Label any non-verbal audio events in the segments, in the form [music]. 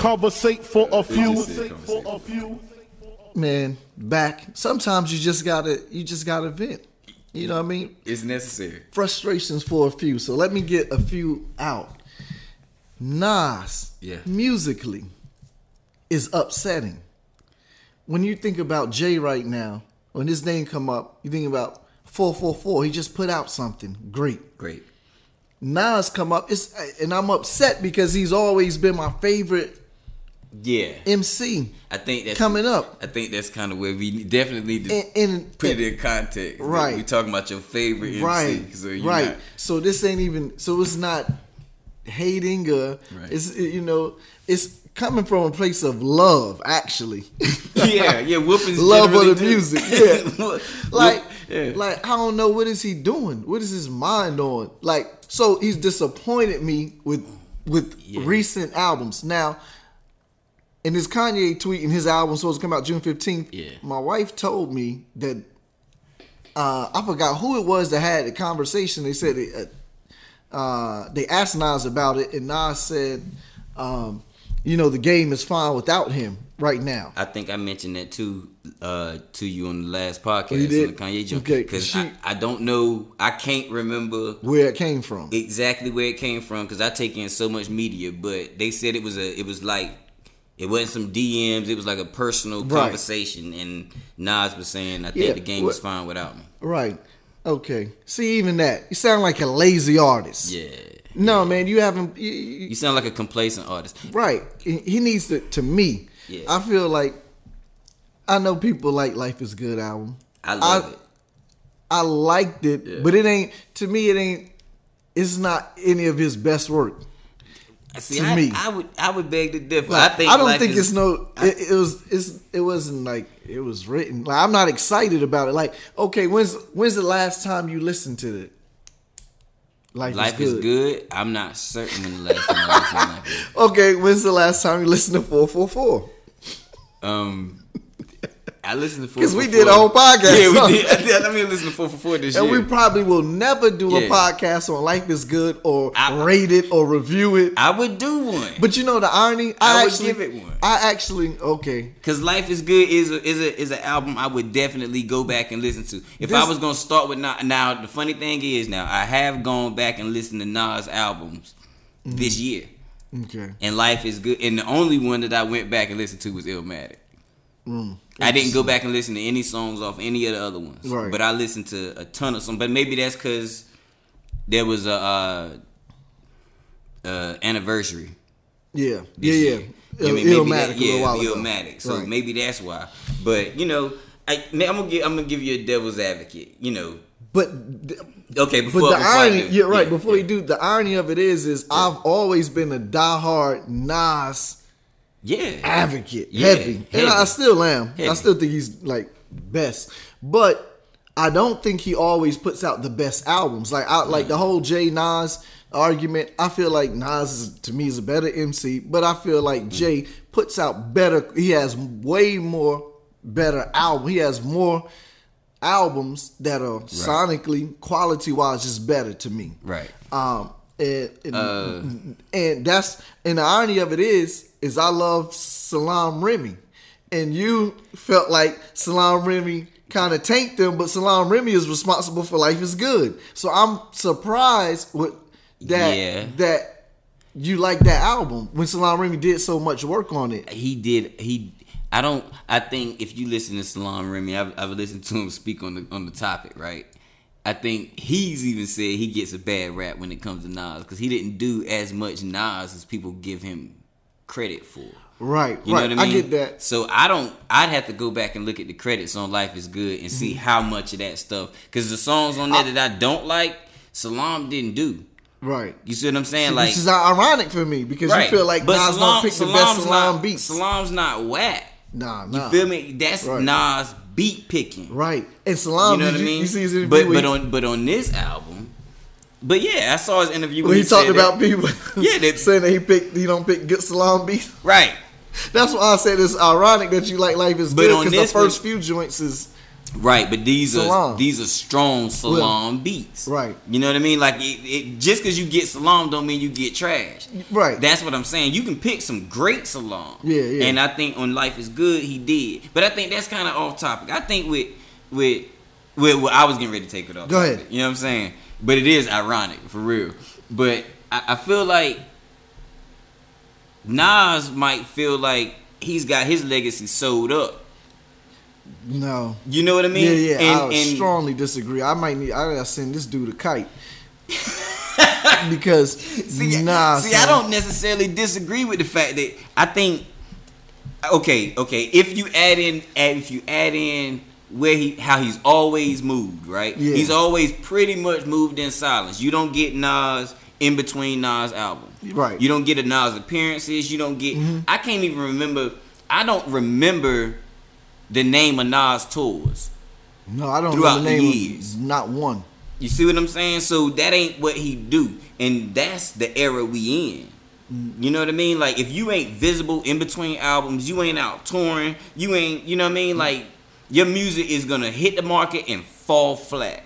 Conversate for a few. Man, back. Sometimes you just gotta you just gotta vent. You know what I mean? It's necessary. Frustrations for a few. So let me get a few out. Nas, Yeah. musically, is upsetting. When you think about Jay right now, when his name come up, you think about 444. He just put out something great. Great. Nas come up, it's and I'm upset because he's always been my favorite Yeah. MC I think that's coming up. I think that's kind of where we definitely need to And, and- put it in context. Right. we're talking about your favorite MC. right, So right. not- So this ain't even. So it's not hating or Right. it's you know it's coming from a place of love actually. [laughs] yeah, yeah. Whoopings. [laughs] love of the do. music. [laughs] Yeah, like yeah. like I don't know what is he doing. What is his mind on? Like so he's disappointed me with with Yeah. recent albums now. In his Kanye tweet, and his album supposed to come out June fifteenth. Yeah. my wife told me that uh, I forgot who it was that had the conversation. They said it, uh, uh, they asked Nas about it, and Nas said, um, "You know, the game is fine without him right now." I think I mentioned that too uh, to you on the last podcast Oh, you did? Kanye jump Okay, because I, I don't know I can't remember Where it came from? exactly where it came from because I take in so much media, but they said it was a it was like it wasn't some DMs, it was like a personal Right. conversation, and Nas was saying I think Yeah, the game was fine without me. Right. Okay. See, even that, you sound like a lazy artist. Yeah, No, man, you haven't. You, you- sound like a complacent artist. right. He needs to. To me, Yeah. I feel like I know people like "Life Is Good" album. I love it. I liked it, Yeah. but it ain't. To me, it ain't. It's not any of his best work. See, to I, me. I would I would beg to differ. Like, I think I don't think is- it's no. It, it was. It's. It wasn't like it was written. Like I'm not excited about it. Like okay, when's when's the last time you listened to it? Life, Life is, is good. good. I'm not certain when the last time I listened to Life is [laughs] Okay, when's the last time you listened to 444? Um, I listened to four Because we did a whole podcast. Yeah, we [laughs] did. [laughs] I did. Let me listen to four for four this And year. And we probably will never do a podcast on Life is Good or I- rate it or review it. I would do one, But you know the irony? I, I would give it one. I actually okay. because Life is Good is a, is a is an album I would definitely go back and listen to. If I was gonna start with now, now the funny thing is now I have gone back and listened to Nas albums Mm-hmm. this year, Okay. and Life is Good, and the only one that I went back and listened to was Illmatic. Mm. I didn't go back and listen to any songs off any of the other ones, Right. but I listened to a ton of some. But maybe that's because there was a uh, uh, anniversary. Yeah. Yeah, yeah. year. You know I mean? Maybe that- yeah. Illmatic. So Right. maybe that's why. But you know, I, I'm gonna give I'm gonna give you a devil's advocate. You know, But th- okay. Before, but the irony, yeah, right. yeah, before yeah. you do, the irony of it is, is I've always been a diehard Nas yeah, advocate, Yeah, heavy, heavy. and I still am. I still think he's like best, but I don't think he always puts out the best albums. Like, I, like the whole Jay Nas argument. I feel like Nas is, to me is a better MC, but I feel like Mm. Jay puts out better. He has way more better album. He has more albums that are sonically, quality wise, just better to me. right. Um, and and, Uh. and that's and the irony of it is, is I love Salaam Remi, and you felt like Salaam Remi kind of tanked them, but Salaam Remi is responsible for Life Is Good. So I'm surprised with that Yeah. that you like that album when Salaam Remi did so much work on it. He did. He. I don't. I think if you listen to Salaam Remi, I've, I've listened to him speak on the on the topic. Right. I think he's even said he gets a bad rap when it comes to Nas because he didn't do as much Nas as people give him credit for. Right, You right. know what I mean? I get that. So I don't. I'd have to go back and look at the credits on Life Is Good and Mm-hmm. see how much of that stuff. Because the songs on there that I don't like, Salaam didn't do. Right. You see what I'm saying? Like, Which is ironic for me because you feel like but Nas gonna pick the best Salaam not, beats. Salaam's not whack. Nah, You feel me? That's Right. Nas beat picking. Right. And Salaam, You know what I mean? You see his but but on but on this album, but yeah, I saw his interview when where he, talked about that- people [laughs] Yeah, that- saying that he picked he don't pick good Salaam beats. right. That's why I said it's ironic that you like Life is But Good because the first few joints is Right, but these Salaam. are these are strong Salaam beats. Right. You know what I mean? Like it, it just because you get Salaam don't mean you get trash. Right. That's what I'm saying. You can pick some great Salaam. Yeah, yeah. And I think on Life is Good he did, but I think that's kind of off topic. I think with with with I was getting ready to take it off. Go topic, ahead. You know what I'm saying? But it is ironic for real. But I, I feel like Nas might feel like he's got his legacy sewed up. No. You know what I mean? Yeah, yeah. And- I and- strongly disagree. I might need. I gotta send this dude a kite because [laughs] See, nah. see, son. I don't necessarily disagree with the fact that I think, okay, okay, if you add in, if you add in where he, how he's always moved, right? Yeah. He's always pretty much moved in silence. You don't get Nas in between Nas albums, Right. Mm-hmm. You don't get a Nas appearances. You don't get. I can't even remember. I don't remember the name of Nas tours. No, I don't throughout know the name. of- not one. You see what I'm saying? So that ain't what he do, and that's the era we in. You know what I mean? Like if you ain't visible in between albums, you ain't out touring, you ain't, you know what I mean? Like your music is gonna hit the market and fall flat.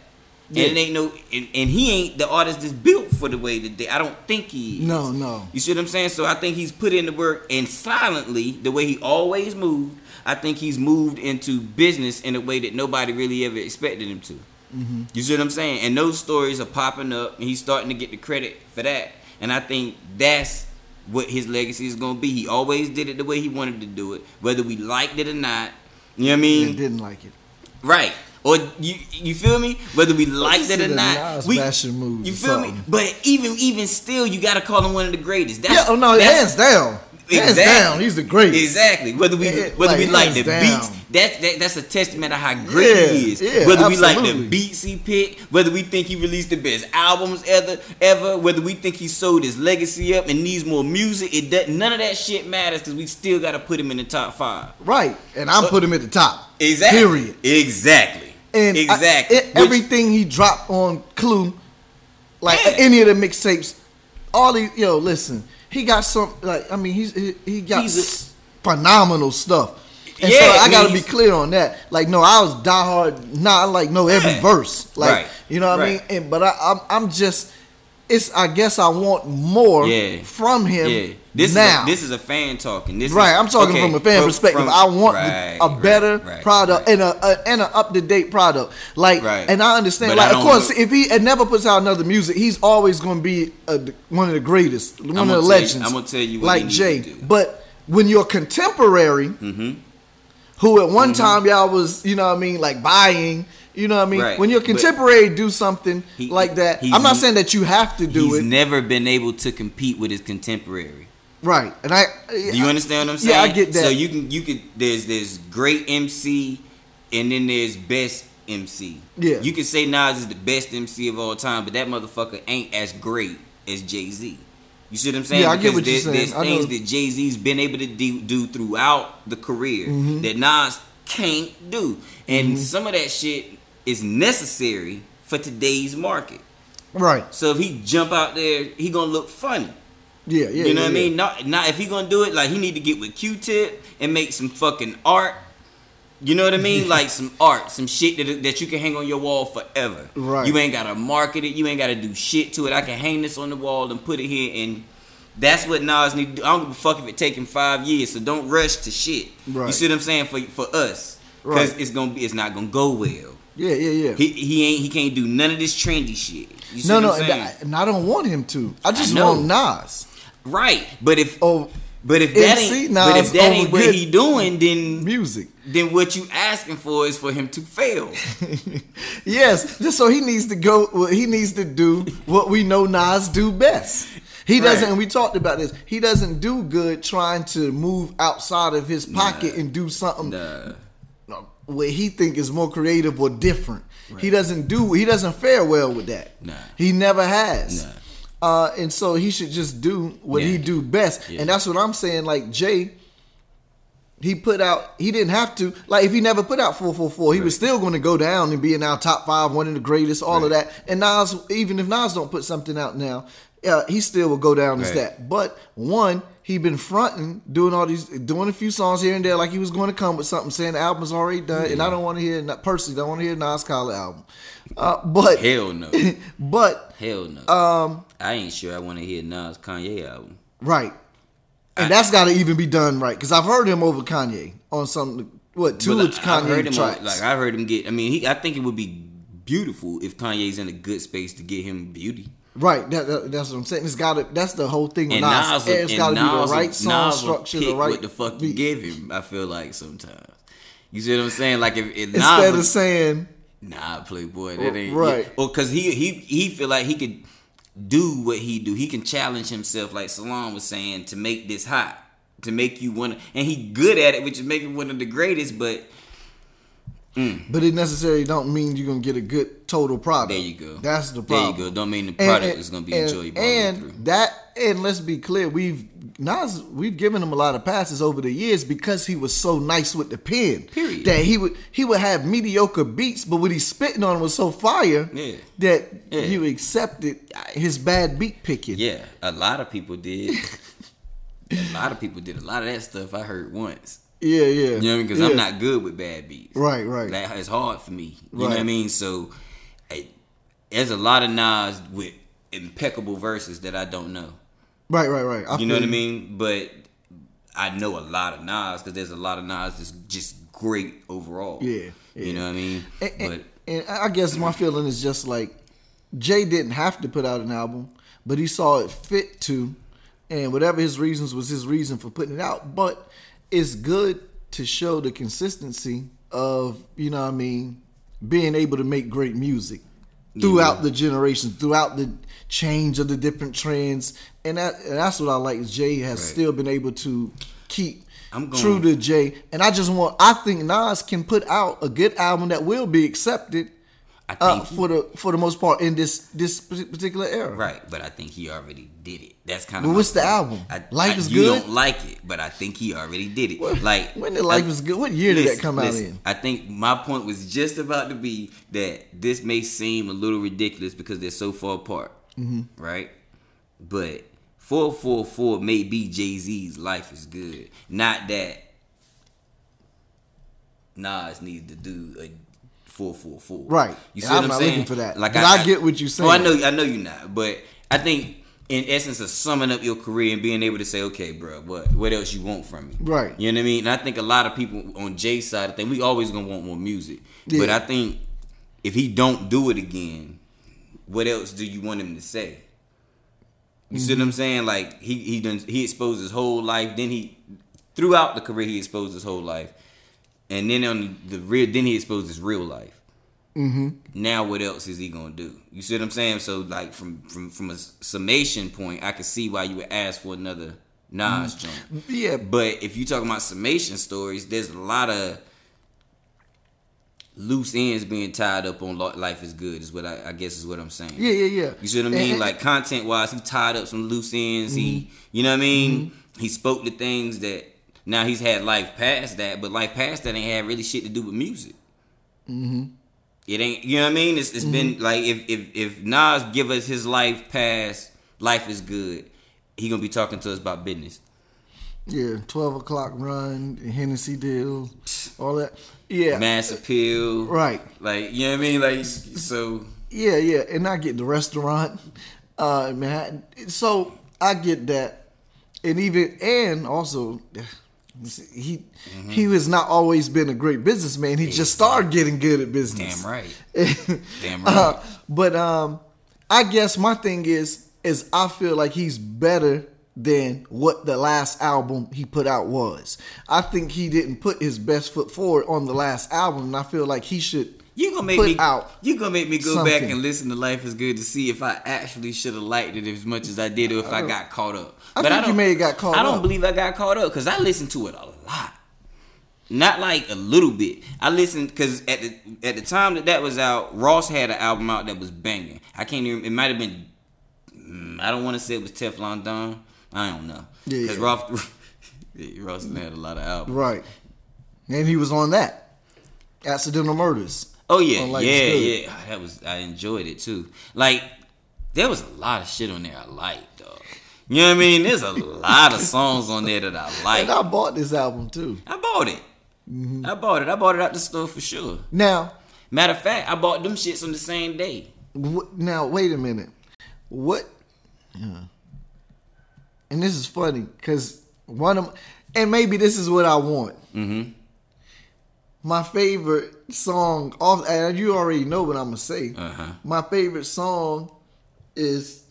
Yeah. And it ain't no, and, and he ain't the artist that's built for the way that they. I don't think he. Is. No, no. You see what I'm saying? So I think he's put in the work and silently, the way he always moved, I think he's moved into business in a way that nobody really ever expected him to. Mm-hmm. You see what I'm saying? And those stories are popping up, and he's starting to get the credit for that. And I think that's what his legacy is going to be. He always did it the way he wanted to do it, whether we liked it or not. You know what I mean? didn't like it. Right. Or you you feel me? Whether we liked it or not, we, you feel me? But even even still, you gotta call him one of the greatest. That's, Yeah. Oh no. Hands down. Hands Exactly. down. He's the greatest. Exactly. Whether we Yeah, whether we like, like the hands beats, down. that, that that's a testament of how great Yeah, he is. yeah, whether we like the beats he picked, whether we think he released the best albums ever, ever, whether we think he sold his legacy up and needs more music, it does, none of that shit matters because we still got to put him in the top five. Right. And I'm But- putting him at the top. Exactly. Period. Exactly. And I- exactly. it- Which- everything he dropped on Clue, like Yeah. any of the mixtapes, all these yo, listen, he got some like I mean he's he, he got He's a- phenomenal stuff. And Yeah, so I I gotta be clear on that. Like, no, I was diehard, not like know every Yeah. verse. Like, Right. you know what I mean? And but I, I'm I'm just it's I guess I want more Yeah. from him Yeah, this now. is a, this is a fan talking. This Right, is, I'm talking okay, from a fan from- perspective. from- I want right, a better right, product right. and a, a and an up to date product. Like, Right. and I understand. But like, I of course, know- if he and never puts out another music, he's always going to be a, one of the greatest, one of the you- legends. I'm gonna tell you what like Jay. But when your contemporary, Mm-hmm. who at one time y'all was, you know what I mean, like buying. You know what I mean? Right. When your But- contemporary do something He- like that, I'm not saying that you have to do He's it, He's never been able to compete with his contemporary. right? And I, Do you understand what I'm saying? Yeah, I get that. So you can you can there's there's great MC and then there's best MC. Yeah. You can say Nas is the best MC of all time, but that motherfucker ain't as great as Jay Z. You see what I'm saying? Yeah, I get Because what you're there- There's. I things know. that Jay Z's been able to do, do throughout the career Mm-hmm. that Nas can't do, and some of that shit is necessary for today's market. right? So if he jump out there, he gonna look funny. Yeah, yeah. you know yeah, what I mean? Not, not if he gonna do it, like he need to get with Q-Tip and make some fucking art. You know what I mean? [laughs] like some art, some shit that that you can hang on your wall forever. Right. You ain't gotta market it. You ain't gotta do shit to it. I can hang this on the wall and put it here, and that's what Nas need to do. I don't give a fuck if it taking five years. So don't rush to shit. Right. You see what I'm saying? For for us, because Right. it's gonna be, it's not gonna go well. Yeah, yeah, yeah. He he ain't he can't do none of this trendy shit. You see no, no, and. I, and I don't want him to. I just know. want Nas. Right, but if Oh, but if that MC ain't but if that ain't what he doing, then music. then what you asking for is for him to fail. [laughs] Yes, just so he needs to go. Well, he needs to do what we know Nas do best. He doesn't. Right. And we talked about this. He doesn't do good trying to move outside of his pocket and do something Nah. Where he think is more creative or different. He doesn't do. He doesn't fare well with that. Nah. He never has. Nah. Uh, and so he should just do what he do best. Yeah. And that's what I'm saying. Like Jay, he put out. He didn't have to. Like if he never put out 444, he was still going to go down and be in our top five, one of the greatest, all of that. And Nas, even if Nas don't put something out now, uh, he still will go down as that. But one, he been fronting, doing all these, doing a few songs here and there, like he was going to come with something, saying the album's already done, and I don't want to hear, personally, don't want to hear Nas Khaled album. Uh, but Hell no. [laughs] but Hell no. um, I ain't sure I want to hear Nas Kanye album. right, and that's got to even be done right because I've heard him over Kanye on some what two like, I've heard Kanye him tracks. like I heard him get. I mean, he. I think it would be beautiful if Kanye's in a good space to get him beauty. Right, that, that- that's what I'm saying. It's got to. That's the whole thing with And Nas. Nas, it's got to be the right song Nas structure, the right what the fuck you give him. I feel like sometimes. You see what I'm saying? Like if, if Nas Instead was- of saying, Nah, Playboy, that ain't Right. Or because he he he feel like he could do what he do. He can challenge himself, like Salaam was saying, to make this hot, to make you one. And he good at it, which is making one of the greatest. But Mm. but it necessarily don't mean you're gonna get a good total product. there you go. That's the problem. There you go. Don't mean the product and- is gonna be and, enjoyable. all the way And that, and let's be clear, we've Nas, we've given him a lot of passes over the years because he was so nice with the pen. Period. That he would he would have mediocre beats, but what he's spitting on was so fire Yeah. that Yeah. you accepted his bad beat picking. Yeah, a lot of people did. [laughs] a lot of people did a lot of that stuff. I heard once. Yeah, yeah. You know what I mean? Because Yeah. I'm not good with bad beats. Right, right. That is hard for me. You know what I mean? So, hey, there's a lot of Nas with impeccable verses that I don't know. Right, right, right. I You know what I mean? But I know a lot of Nas because there's a lot of Nas that's just great overall. Yeah, yeah. You know what I mean? And, and- but and I guess my feeling is just like Jay didn't have to put out an album, but he saw it fit to, and whatever his reasons was his reason for putting it out. But it's good to show the consistency of you know what I mean being able to make great music throughout the generations, throughout the change of the different trends, and that and that's what I like. Jay has Right. still been able to keep I'm going- true to Jay, and I just want. I think Nas can put out a good album that will be accepted I uh, think he- for the for the most part in this this particular era. Right, but I think he already did it. That's kind of. Well, what's the album? I, Life I- is you Good? You don't like it, but I think he already did it. like when did Life I- is Good? What year did that come out in? I think my point was just about to be that this may seem a little ridiculous because they're so far apart, Mm-hmm. right? But four four four may be Jay Z's "Life is Good," not that Nas needs to do a four four four. Right. You see I'm what I'm not saying? looking for that. But I get what you're Oh, I saying. know, I know you're not, but I think in essence of summing up your career and being able to say, okay, bro, what what else you want from me? Right. You know what I mean? And I think a lot of people on Jay's side of things, we always gonna want more music. But I think if he don't do it again, what else do you want him to say? You see what Mm-hmm. I'm saying? Like he he done he exposed his whole life. Then he throughout the career he exposed his whole life, and then on the real then he exposed his real life. Mm-hmm. Now what else is he gonna do? You see what I'm saying? So like from from from a summation point, I could see why you would ask for another Nas joint. Yeah, But if you talking about summation stories, there's a lot of loose ends being tied up on Life is Good. Is what I, I guess is what I'm saying. yeah, yeah, yeah. You see what I mean? Like content wise, he tied up some loose ends. He, Mm-hmm. you know what I mean? He spoke to things that now he's had life past that, but life past that ain't had really shit to do with music. Mm-hmm. It ain't. You know what I mean? It's, it's been Mm-hmm. like if if if Nas give us his life past, life is good. He gonna be talking to us about business. yeah, twelve o'clock run, Hennessy deal, all that. Yeah, Mass appeal, right. Like you know what I mean? Like so. Yeah, yeah, and I get the restaurant, uh, Manhattan. So I get that, and even and also, he Mm-hmm. he has not always been a great businessman. He just started getting good at business. Damn right. [laughs] Damn right. Uh, but um, I guess my thing is is I feel like he's better than what the last album he put out was. I think he didn't put his best foot forward on the last album, and I feel like he should. You gonna make me out You gonna make me go back and listen to Life Is Good to see if I actually should have liked it as much as I did, or if I got caught up. I think you don't- may have got caught I don't up. believe I got caught up because I listened to it a lot, not like a little bit. I listened because at the at the time that that was out, Ross had an album out that was banging. I can't even. It might have been. mm, I don't want to say it was Teflon Don. I don't know Yeah, because yeah. Ross. [laughs] Ross had a lot of albums. Right. And he was on that. Accidental murders. Oh yeah, yeah, yeah. That was I enjoyed it too. Like there was a lot of shit on there I liked, dog. You know what I mean? There's a lot of songs on there that I [laughs] like. And I bought this album too. I bought it. I bought it. I bought it at the store for sure. Now, Matter of fact, I bought them shits on the same day. now wait a minute. What? yeah. And this is funny because one of, and maybe this is what I want. Mm-hmm. My favorite song off, and you already know what I'm gonna say. Uh-huh. My favorite song is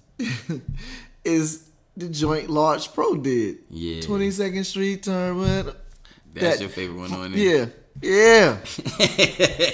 [laughs] is the joint Large Pro did. Yeah. 22nd Street Turn. With, That's That- your favorite one on there. yeah, yeah.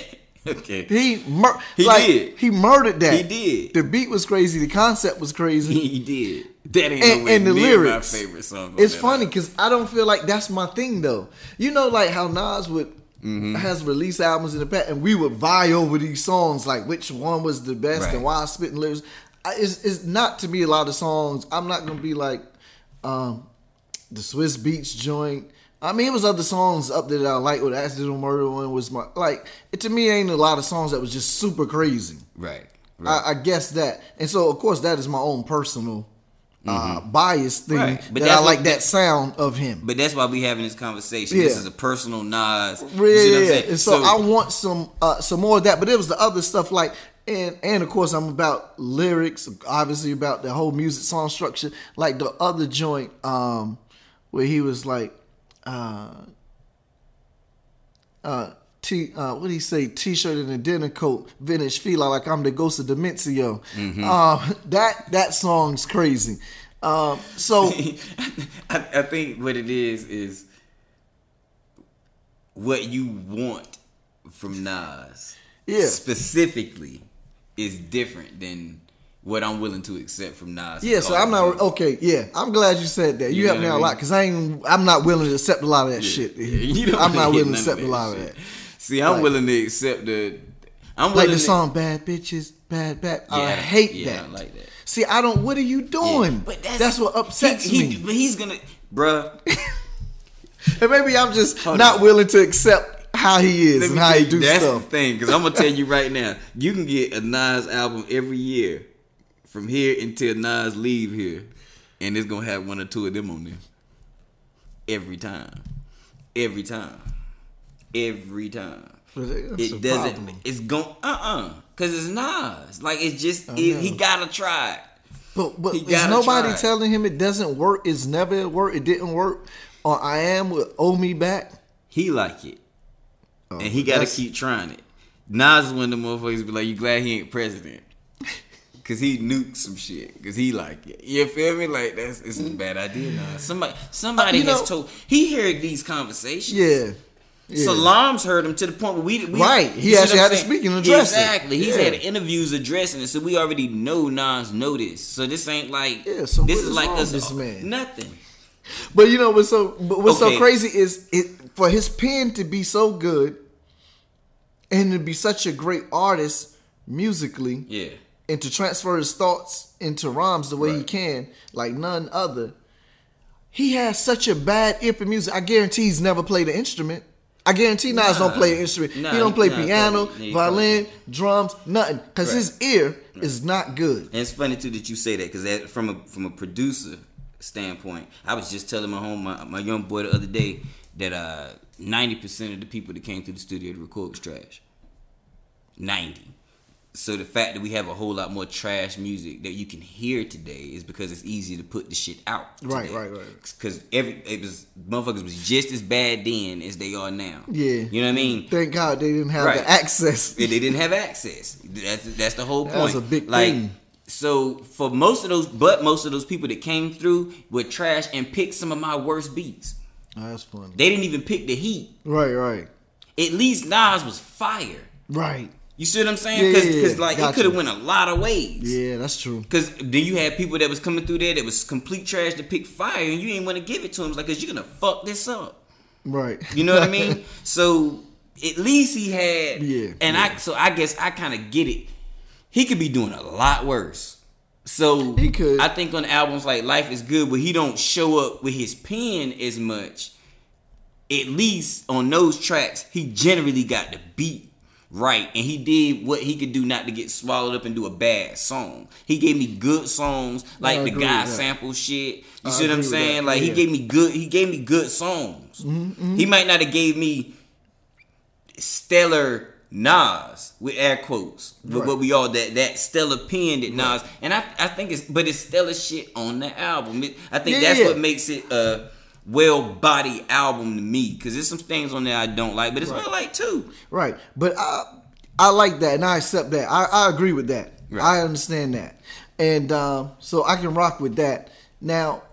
[laughs] okay. He mur- He like, did. He murdered that. He did. The beat was crazy. The concept was crazy. He did. That ain't and, nowhere and the lyrics. my favorite song. It's funny because I don't feel like that's my thing though. You know, like how Nas would Mm-hmm. has released albums in the past, and we would vie over these songs, like which one was the best Right. and why I spitting lyrics. It's, it's not to me a lot of songs. I'm not gonna be like um, the Swizz Beatz joint. I mean, it was other songs up there that I like. With Accidental Murder one was my like. It to me ain't a lot of songs that was just super crazy. Right. right. I, I guess that, and so of course that is my own personal uh, bias thing Mm-hmm. Right. But that I like what- that sound of him. but that's why we having this conversation. Yeah. This is a personal Nas. Yeah, what I'm yeah, saying? and so, I want some uh, some more of that. But it was the other stuff like, and and of course I'm about lyrics, obviously about the whole music song structure. Like the other joint, um, where he was like, uh, uh. T, uh, what do he say? T-shirt and a dinner coat, vintage feel like I'm the ghost of Demencio. Mm-hmm. Uh, that that song's crazy. Um, so [laughs] I, I think what it is is what you want from Nas. Yeah. Specifically is different than what I'm willing to accept from Nas. Yeah, so I'm not okay. Yeah, I'm glad you said that. You, You helped me out I a lot because I ain't. I'm not willing to accept a lot of that shit. [laughs] You don't I'm not willing to accept a lot shit. of that. See, I'm Like- willing to accept the. I'm Like the to- song "Bad Bitches, Bad Bad." I hate yeah, that. I like that. See, I don't. What are you doing? But that's, what upsets he, me. He, but he's gonna, bruh. [laughs] and maybe I'm just Hold not on. willing to accept how he is Let and how he do that's stuff. the thing, because I'm gonna tell you [laughs] right now, you can get a Nas album every year, from here until Nas leave here, and it's gonna have one or two of them on there. Every time, every time, every time. That's It doesn't. problem. It's going uh uh because it's Nas. Like it's just it, he gotta try it. But but He is nobody telling him it doesn't work? It's never work. It didn't work. Or I am with "Owe Me Back." He like it, Oh, and he gotta keep trying it. Nas is one of the motherfuckers be like, "You glad he ain't president?" [laughs] Cause he nuked some shit. Cause he like it. You feel me? Like that's it's a bad idea. Now somebody somebody Uh, has know- told he heard these conversations. Yeah. Yeah. Salaam's heard him to the point where we, we Right. He actually had to saying? speak and address it. Exactly. He's Yeah. had interviews addressing it, so we already know Nas know this. So this ain't like Yeah, so this is like us this man? nothing. But you know what's so but what's Okay. so crazy is it for his pen to be so good and to be such a great artist musically Yeah. and to transfer his thoughts into rhymes the way he can, like none other. He has such a bad ear for music. I guarantee he's never played an instrument. I guarantee Nas Nah. don't play an instrument. Nah, he don't play piano, violin, drums, nothing. Because Right. his ear is not good. And it's funny too that you say that because from a from a producer standpoint, I was just telling my home my, my young boy the other day that uh ninety percent of the people that came to the studio to record was trash. Ninety. So the fact that we have a whole lot more trash music that you can hear today is because it's easy to put the shit out. Right, today. right, right. Because every it was motherfuckers was just as bad then as they are now. Yeah. you know what I mean. Thank God they didn't have Right. the access. They they didn't have access. That's that's the whole point. That was a big like, thing. So for most of those, but most of those people that came through were trash and picked some of my worst beats. Oh, that's funny. They didn't even pick the heat. Right, right, At least Nas was fire. right. You see what I'm saying? Yeah, Because yeah, yeah. like Got it could have went a lot of ways. Yeah, that's true. Cause then you had people that was coming through there that was complete trash to pick fire, and you didn't want to give it to them. Like, cause you're gonna fuck this up. Right. You know what I mean? [laughs] So at least he had, Yeah, And I so I guess I kind of get it. He could be doing a lot worse. So He could. I think on albums like Life is Good, where he don't show up with his pen as much. At least on those tracks, he generally got the beat. Right, and he did what he could do not to get swallowed up and do a bad song. He gave me good songs, like the guy sample shit. You I see what I'm saying? Like he gave me good. He gave me good songs. Mm-hmm, He might not have gave me stellar Nas with air quotes, but Right. what we all that that stellar pen that Nas, and I I think it's but it's stellar shit on the album. It, I think Yeah, that's yeah. what makes it a well body album to me because there's some things on there I don't like, but it's well like too. Right. But I I like that and I accept that. I, I agree with that. Right. I understand that. And um, so I can rock with that. Now,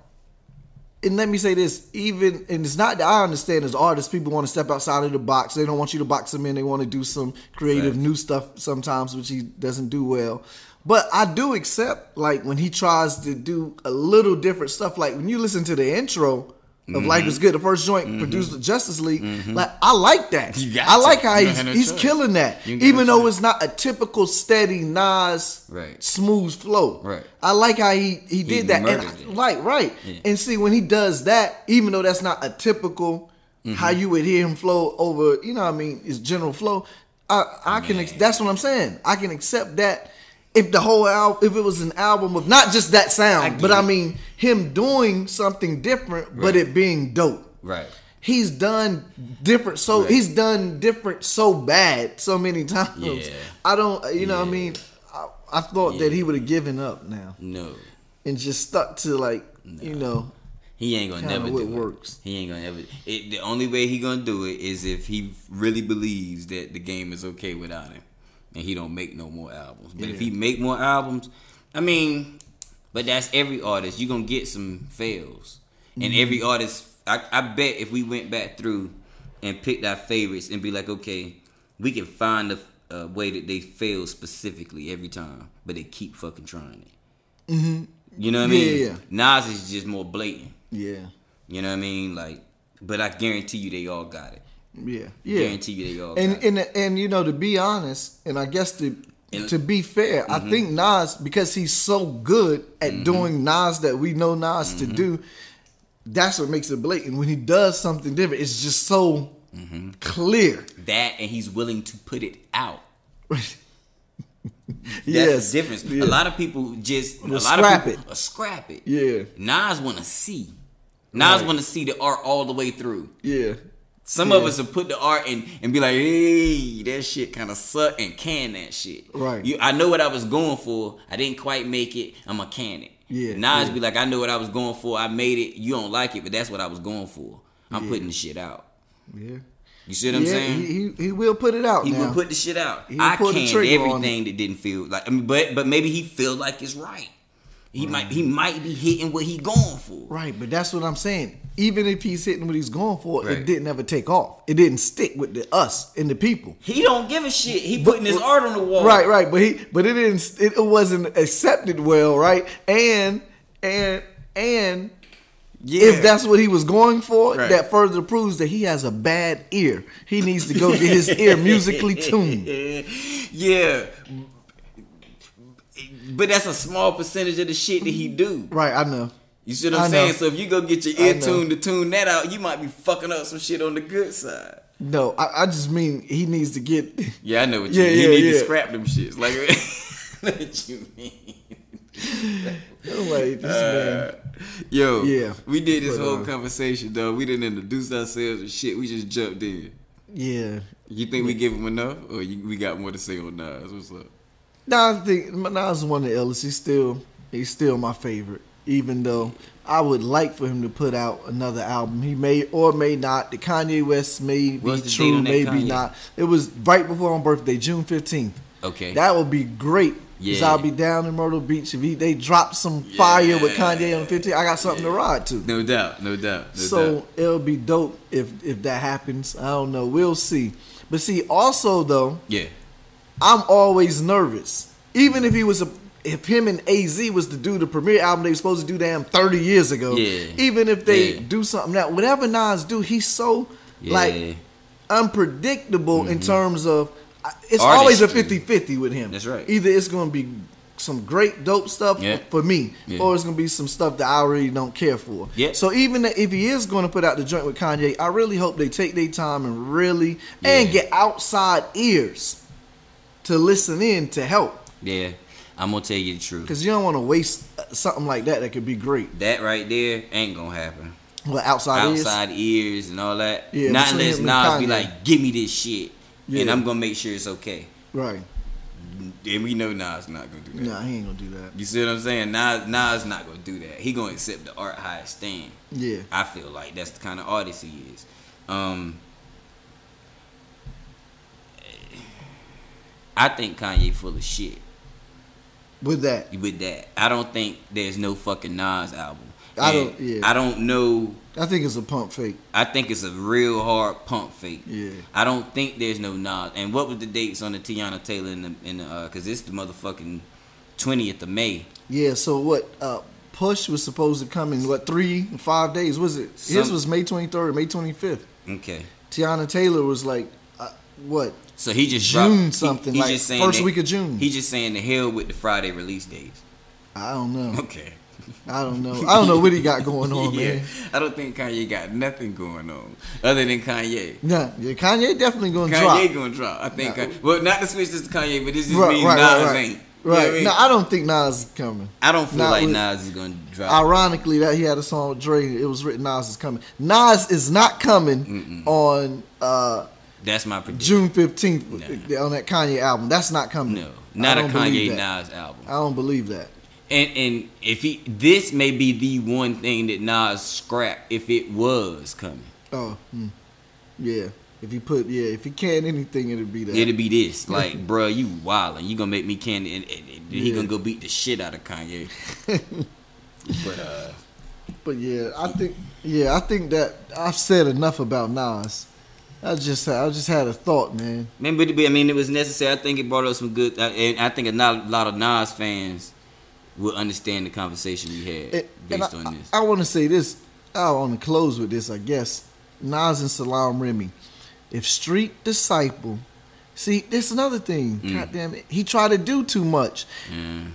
and let me say this, even and it's not that I understand as artists, people want to step outside of the box. They don't want you to box them in. They want to do some creative Facts. new stuff sometimes, which he doesn't do well. But I do accept like when he tries to do a little different stuff. Like when you listen to the intro of Life Mm-hmm. is Good, the first joint produced the Justice League, like I like that. I to. like how You he's, don't have no he's choice. killing that. You ain't got Even though choice. it's not a typical steady Nas Right. smooth flow. Right. I like how he, he did that. And I- it. right. Yeah. And see when he does that, even though that's not a typical Mm-hmm. how you would hear him flow over, you know what I mean, his general flow. I I can that's what I'm saying. I can accept that if the whole album if it was an album of not just that sound, get but I mean him doing something different but it being dope. Right. He's done different so Right. he's done different so bad so many [laughs] times. Yeah. I don't you know what I mean I, I thought that he would have given up now No. and just stuck to like you know He ain't gonna Kinda never do it. works. He ain't gonna ever. It, the only way he gonna do it is if he really believes that the game is okay without him, and he don't make no more albums. But if he make more albums, I mean, but that's every artist. You're gonna get some fails, and Mm-hmm. every artist. I, I bet if we went back through and picked our favorites and be like, okay, we can find a, a way that they fail specifically every time, but they keep fucking trying it. Mm-hmm. You know what I Yeah, mean? yeah. Nas is just more blatant. yeah You know what I mean? Like, but I guarantee you they all got it. Yeah yeah Guarantee you they all and and and you know to be honest and I guess to And- to be fair Mm-hmm. I think Nas because he's so good at doing Nas that we know Nas to Mm-hmm. do that's what makes it blatant when he does something different it's just so Mm-hmm. clear that and he's willing to put it out. [laughs] That's yes the difference. yeah. A lot of people just Will a lot scrap of people it. scrap it. yeah Nas want to see. Nas Right. want to see the art all the way through. yeah Some of us will put the art in and be like, "Hey, that shit kind of suck," and can that shit. Right. You, I know what I was going for. I didn't quite make it. I'm a can it. Yeah, Nas yeah. be like, "I know what I was going for. I made it. You don't like it, but that's what I was going for. I'm Yeah. putting the shit out." yeah You see what I'm yeah, saying? he, he, he will put it out He now. will put the shit out. He will I canned everything that didn't feel like. I mean, but but maybe he feel like it's right. He might he might be hitting what he going for. Right, but that's what I'm saying. Even if he's hitting what he's going for, Right. it didn't ever take off. It didn't stick with the us and the people. He don't give a shit. He putting his art on the wall. Right, right, but he, but it didn't. It, it wasn't accepted well, right? And and and Yeah. if that's what he was going for, Right. that further proves that he has a bad ear. He needs to go get his ear musically tuned. [laughs] yeah. But that's a small percentage of the shit that he do. Right, I know. You see what I I'm know. saying? So if you go get your ear tuned to tune that out, you might be fucking up some shit on the good side. No, I, I just mean he needs to get. Yeah, I know what you Yeah, mean. yeah, he need to yeah. scrap them shits. Like [laughs] what you mean. I'm like, this man. Yo, Yeah. we did this But, whole uh, conversation, though. We didn't introduce ourselves and shit. We just jumped in. Yeah. You think we give him enough, or you, we got more to say on Nas? What's up? Nah, I think Nas is one of the illest. He's still he's still my favorite. Even though I would like for him to put out another album. He may or may not. The Kanye West may be What's true, maybe not. It was right before my birthday, June fifteenth. Okay. That would be great. Yeah. I'll be down in Myrtle Beach if he, they drop some fire with Kanye on the 15th. I got something to ride to. no doubt, no doubt. No So doubt. it'll be dope if if that happens. I don't know. We'll see. But see, also though, yeah, I'm always nervous. Even if he was a if him and AZ was to do the premiere album they were supposed to do damn 30 years ago. Yeah. Even if they Yeah. do something now, whatever Nas do, he's so yeah. like unpredictable in mm-hmm. terms of it's always a Artistry. 50-50 with him. That's right. Either it's going to be some great dope stuff Yeah. for me, Yeah. or it's going to be some stuff that I really don't care for. Yeah. So even if he is going to put out the joint with Kanye, I really hope they take their time and really and get outside ears. To listen in to help Yeah, I'm gonna tell you the truth. because you don't want to waste uh, something like that that could be great. That right there ain't gonna happen. What outside. Outside ears and all that. Yeah, Not unless Nas be like, give me this shit, and I'm gonna make sure it's okay. right? And we know Nas not gonna do that. Nah, he ain't gonna do that. You see what I'm saying? Nas, Nas not gonna do that. He gonna accept the art high stand. Yeah, I feel like that's the kind of artist he is. Um, I think Kanye full of shit with that, with that. I don't think there's no fucking Nas album. I And don't- yeah. I don't know. I think it's a pump fake. I think it's a real hard pump fake. Yeah. I don't think there's no Nas. And what was the dates on the Teyana Taylor in the in the uh? Cause it's the motherfucking twentieth of May. Yeah. So what? Uh, Push was supposed to come in what three, five days? Was it? His was May twenty third, May twenty fifth. Okay. Teyana Taylor was like, uh, what? So he just June dropped, something, he like just saying first that- week of June. He just saying the hell with the Friday release dates. I don't know. Okay. I don't know. I don't know what he got going on, [laughs] yeah, man. I don't think Kanye got nothing going on other than Kanye. Nah, yeah, Kanye definitely gonna Kanye drop. gonna drop. I think. Nah. Kanye, well, not to switch this to Kanye, but this just Right, means right, Nas right, right. ain't. You know Right. I mean? No, I don't think Nas is coming. I don't feel Not like with- Nas is gonna drop. Ironically, that he had a song with Dre. It was written Nas is coming. Nas is not coming on uh, That's my prediction. June fifteenth Nah. on that Kanye album. That's not coming. No, not a Kanye. Nas album. I don't believe that. And and if he, this may be the one thing that Nas scrapped if it was coming. Oh, hmm. yeah. If he put, yeah, if he can anything, it'd be that. It'd be this, like, bruh, you wildin'. You gonna make me can, and, and, and he gonna go beat the shit out of Kanye. [laughs] but uh, But yeah, I think yeah, I think that I've said enough about Nas. I just I just had a thought, man. man, but, I mean, it was necessary. I think it brought up some good, and I think a lot, of Nas fans will understand the conversation we had And- and based I, on this. I, want to say this. I want to close with this. I guess Nas and Salaam Remi. If Street Disciple, see, this is another thing. Mm. God damn it, he tried to do too much.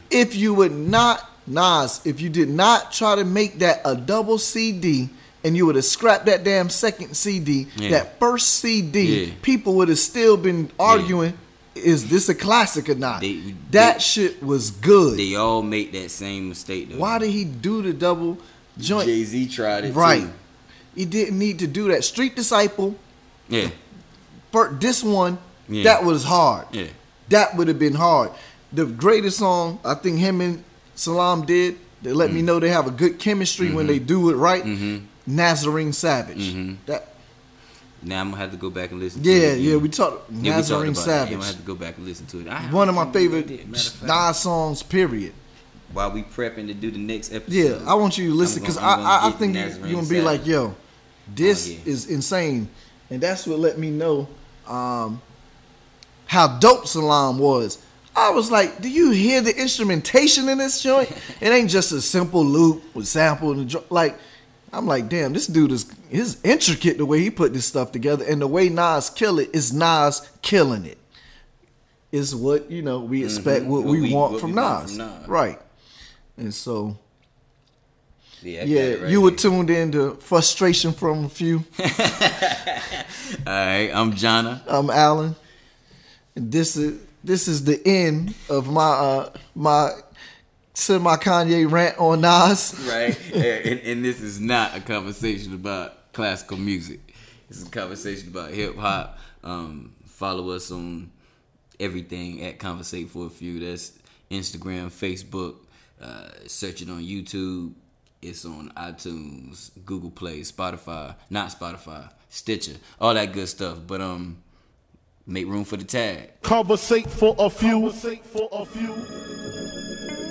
If you would not Nas, if you did not try to make that a double CD. And you would have scrapped that damn second CD. Yeah. That first CD, Yeah. people would have still been arguing: Is this a classic or not? They- that they- shit was good. They all make that same mistake though. Why did he do the double joint? Jay Z tried it Right. too. He didn't need to do that. Street Disciple, Yeah, for this one, Yeah. that was hard. yeah. That would have been hard. The greatest song I think him and Salaam did, they let Mm. me know they have a good chemistry when they do it right. Mhm. Nazareth Savage. Mhm. That Now I'm gonna have to go back and listen. to yeah, it again. yeah, we talked Yeah, we talked Nazareth that. Yeah, I'm gonna have to go back and listen to it. I- One of my favorite Nas songs, period. While we prepping to do the next episode. Yeah, I want you to listen because I, I, I think Nazareth you're gonna be Savage. like, yo, this Oh, yeah. is insane, and that's what let me know um, how dope Salaam was. I was like, do you hear the instrumentation in this joint? it ain't just a simple loop with sample and drum. Like, I'm like, damn, this dude is is intricate the way he put this stuff together, and the way Nas kill it is Nas killing it. Is what you know we expect, Mhm. what, What we, we- want, what from, we Nas. from Nas. right? And so Yeah, yeah, right you were tuned in to frustration from a few. [laughs] All right, I'm Jonna. I'm Alan. And this is this is the end of my uh my semi Kanye rant on Nas. Right, and, and this is not a conversation about classical music. It's a conversation about hip hop. Um, follow us on everything at Conversate for a Few. That's Instagram, Facebook. Uh, search it on YouTube. It's on iTunes, Google Play, Spotify, not Spotify, Stitcher, all that good stuff. But um, make room for the tag. Conversate for a few. Conversate for a few.